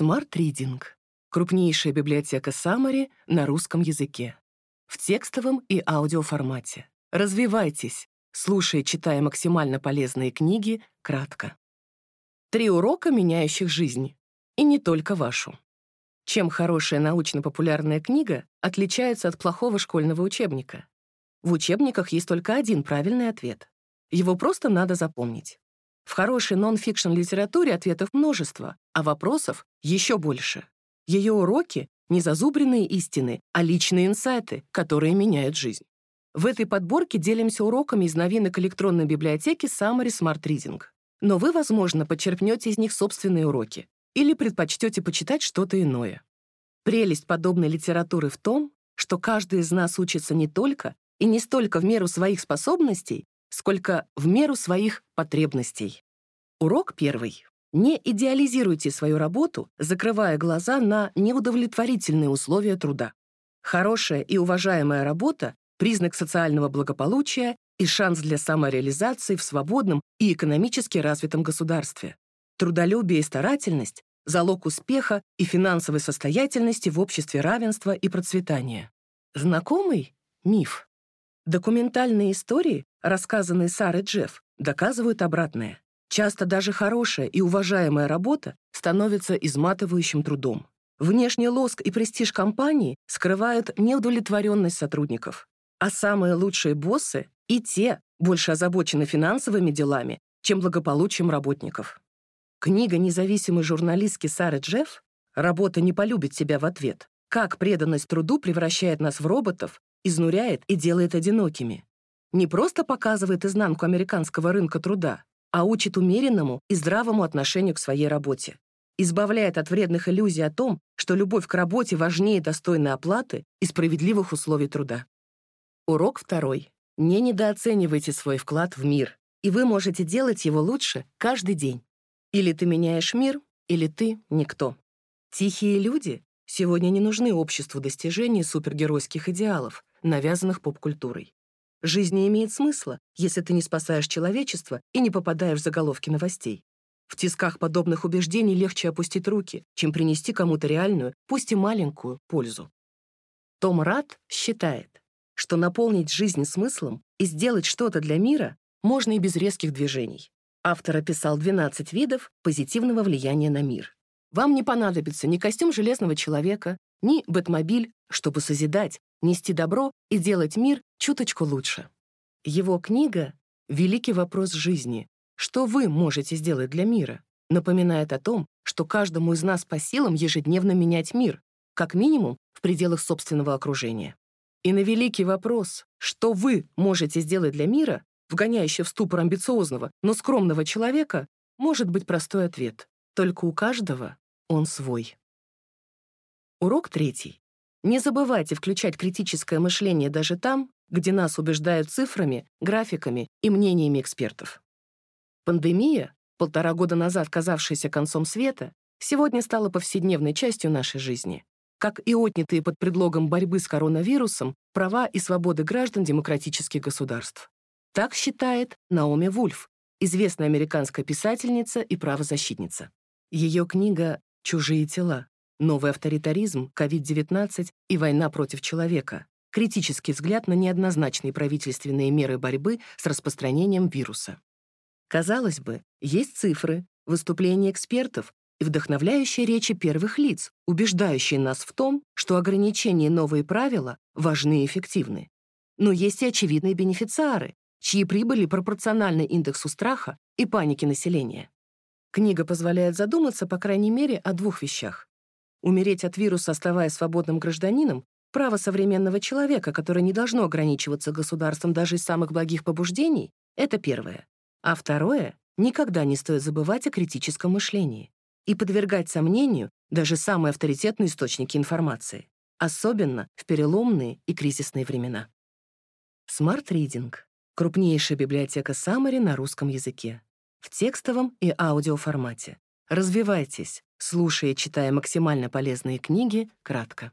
Smart Reading — крупнейшая библиотека Summary на русском языке. В текстовом и аудиоформате. Развивайтесь, слушая, читая максимально полезные книги кратко. Три урока, меняющих жизнь. И не только вашу. Чем хорошая научно-популярная книга отличается от плохого школьного учебника? В учебниках есть только один правильный ответ. Его просто надо запомнить. В хорошей нон-фикшн литературе ответов множество, а вопросов еще больше. Ее уроки — не зазубренные истины, а личные инсайты, которые меняют жизнь. В этой подборке делимся уроками из новинок электронной библиотеки Summary Smart Reading. Но вы, возможно, подчерпнете из них собственные уроки или предпочтете почитать что-то иное. Прелесть подобной литературы в том, что каждый из нас учится не только и не столько в меру своих способностей, сколько в меру своих потребностей. Урок первый. Не идеализируйте свою работу, закрывая глаза на неудовлетворительные условия труда. Хорошая и уважаемая работа — признак социального благополучия и шанс для самореализации в свободном и экономически развитом государстве. Трудолюбие и старательность — залог успеха и финансовой состоятельности в обществе равенства и процветания. Знакомый миф. Документальные истории, рассказанные Сарой Джефф, доказывают обратное. Часто даже хорошая и уважаемая работа становится изматывающим трудом. Внешний лоск и престиж компании скрывают неудовлетворенность сотрудников. А самые лучшие боссы и те больше озабочены финансовыми делами, чем благополучием работников. Книга независимой журналистки Сары Джефф «Работа не полюбит тебя в ответ. Как преданность труду превращает нас в роботов, изнуряет и делает одинокими». Не просто показывает изнанку американского рынка труда, а учит умеренному и здравому отношению к своей работе. Избавляет от вредных иллюзий о том, что любовь к работе важнее достойной оплаты и справедливых условий труда. Урок второй. Не недооценивайте свой вклад в мир, и вы можете делать его лучше каждый день. Или ты меняешь мир, или ты — никто. Тихие люди сегодня не нужны обществу достижений супергеройских идеалов, навязанных поп-культурой. Жизнь не имеет смысла, если ты не спасаешь человечество и не попадаешь в заголовки новостей. В тисках подобных убеждений легче опустить руки, чем принести кому-то реальную, пусть и маленькую, пользу. Том Рад считает, что наполнить жизнь смыслом и сделать что-то для мира можно и без резких движений. Автор описал 12 видов позитивного влияния на мир. Вам не понадобится ни костюм Железного Человека, ни Бэтмобиль, чтобы созидать, нести добро и делать мир чуточку лучше. Его книга «Великий вопрос жизни. Что вы можете сделать для мира?» напоминает о том, что каждому из нас по силам ежедневно менять мир, как минимум в пределах собственного окружения. И на великий вопрос, что вы можете сделать для мира, вгоняющий в ступор амбициозного, но скромного человека, может быть простой ответ. Только у каждого он свой. Урок третий. Не забывайте включать критическое мышление даже там, где нас убеждают цифрами, графиками и мнениями экспертов. Пандемия, полтора года назад казавшаяся концом света, сегодня стала повседневной частью нашей жизни, как и отнятые под предлогом борьбы с коронавирусом права и свободы граждан демократических государств. Так считает Наоми Вульф, известная американская писательница и правозащитница. Ее книга «Чужие тела. Новый авторитаризм, COVID-19 и война против человека. Критический взгляд на неоднозначные правительственные меры борьбы с распространением вируса. Казалось бы, есть цифры, выступления экспертов и вдохновляющие речи первых лиц, убеждающие нас в том, что ограничения и новые правила важны и эффективны. Но есть и очевидные бенефициары, чьи прибыли пропорциональны индексу страха и паники населения. Книга позволяет задуматься, по крайней мере, о двух вещах. Умереть от вируса, оставаясь свободным гражданином, право современного человека, которое не должно ограничиваться государством даже из самых благих побуждений, это первое. А второе — никогда не стоит забывать о критическом мышлении и подвергать сомнению даже самые авторитетные источники информации, особенно в переломные и кризисные времена. Smart Reading — крупнейшая библиотека Summary на русском языке, в текстовом и аудиоформате. Развивайтесь, слушая и читая максимально полезные книги кратко.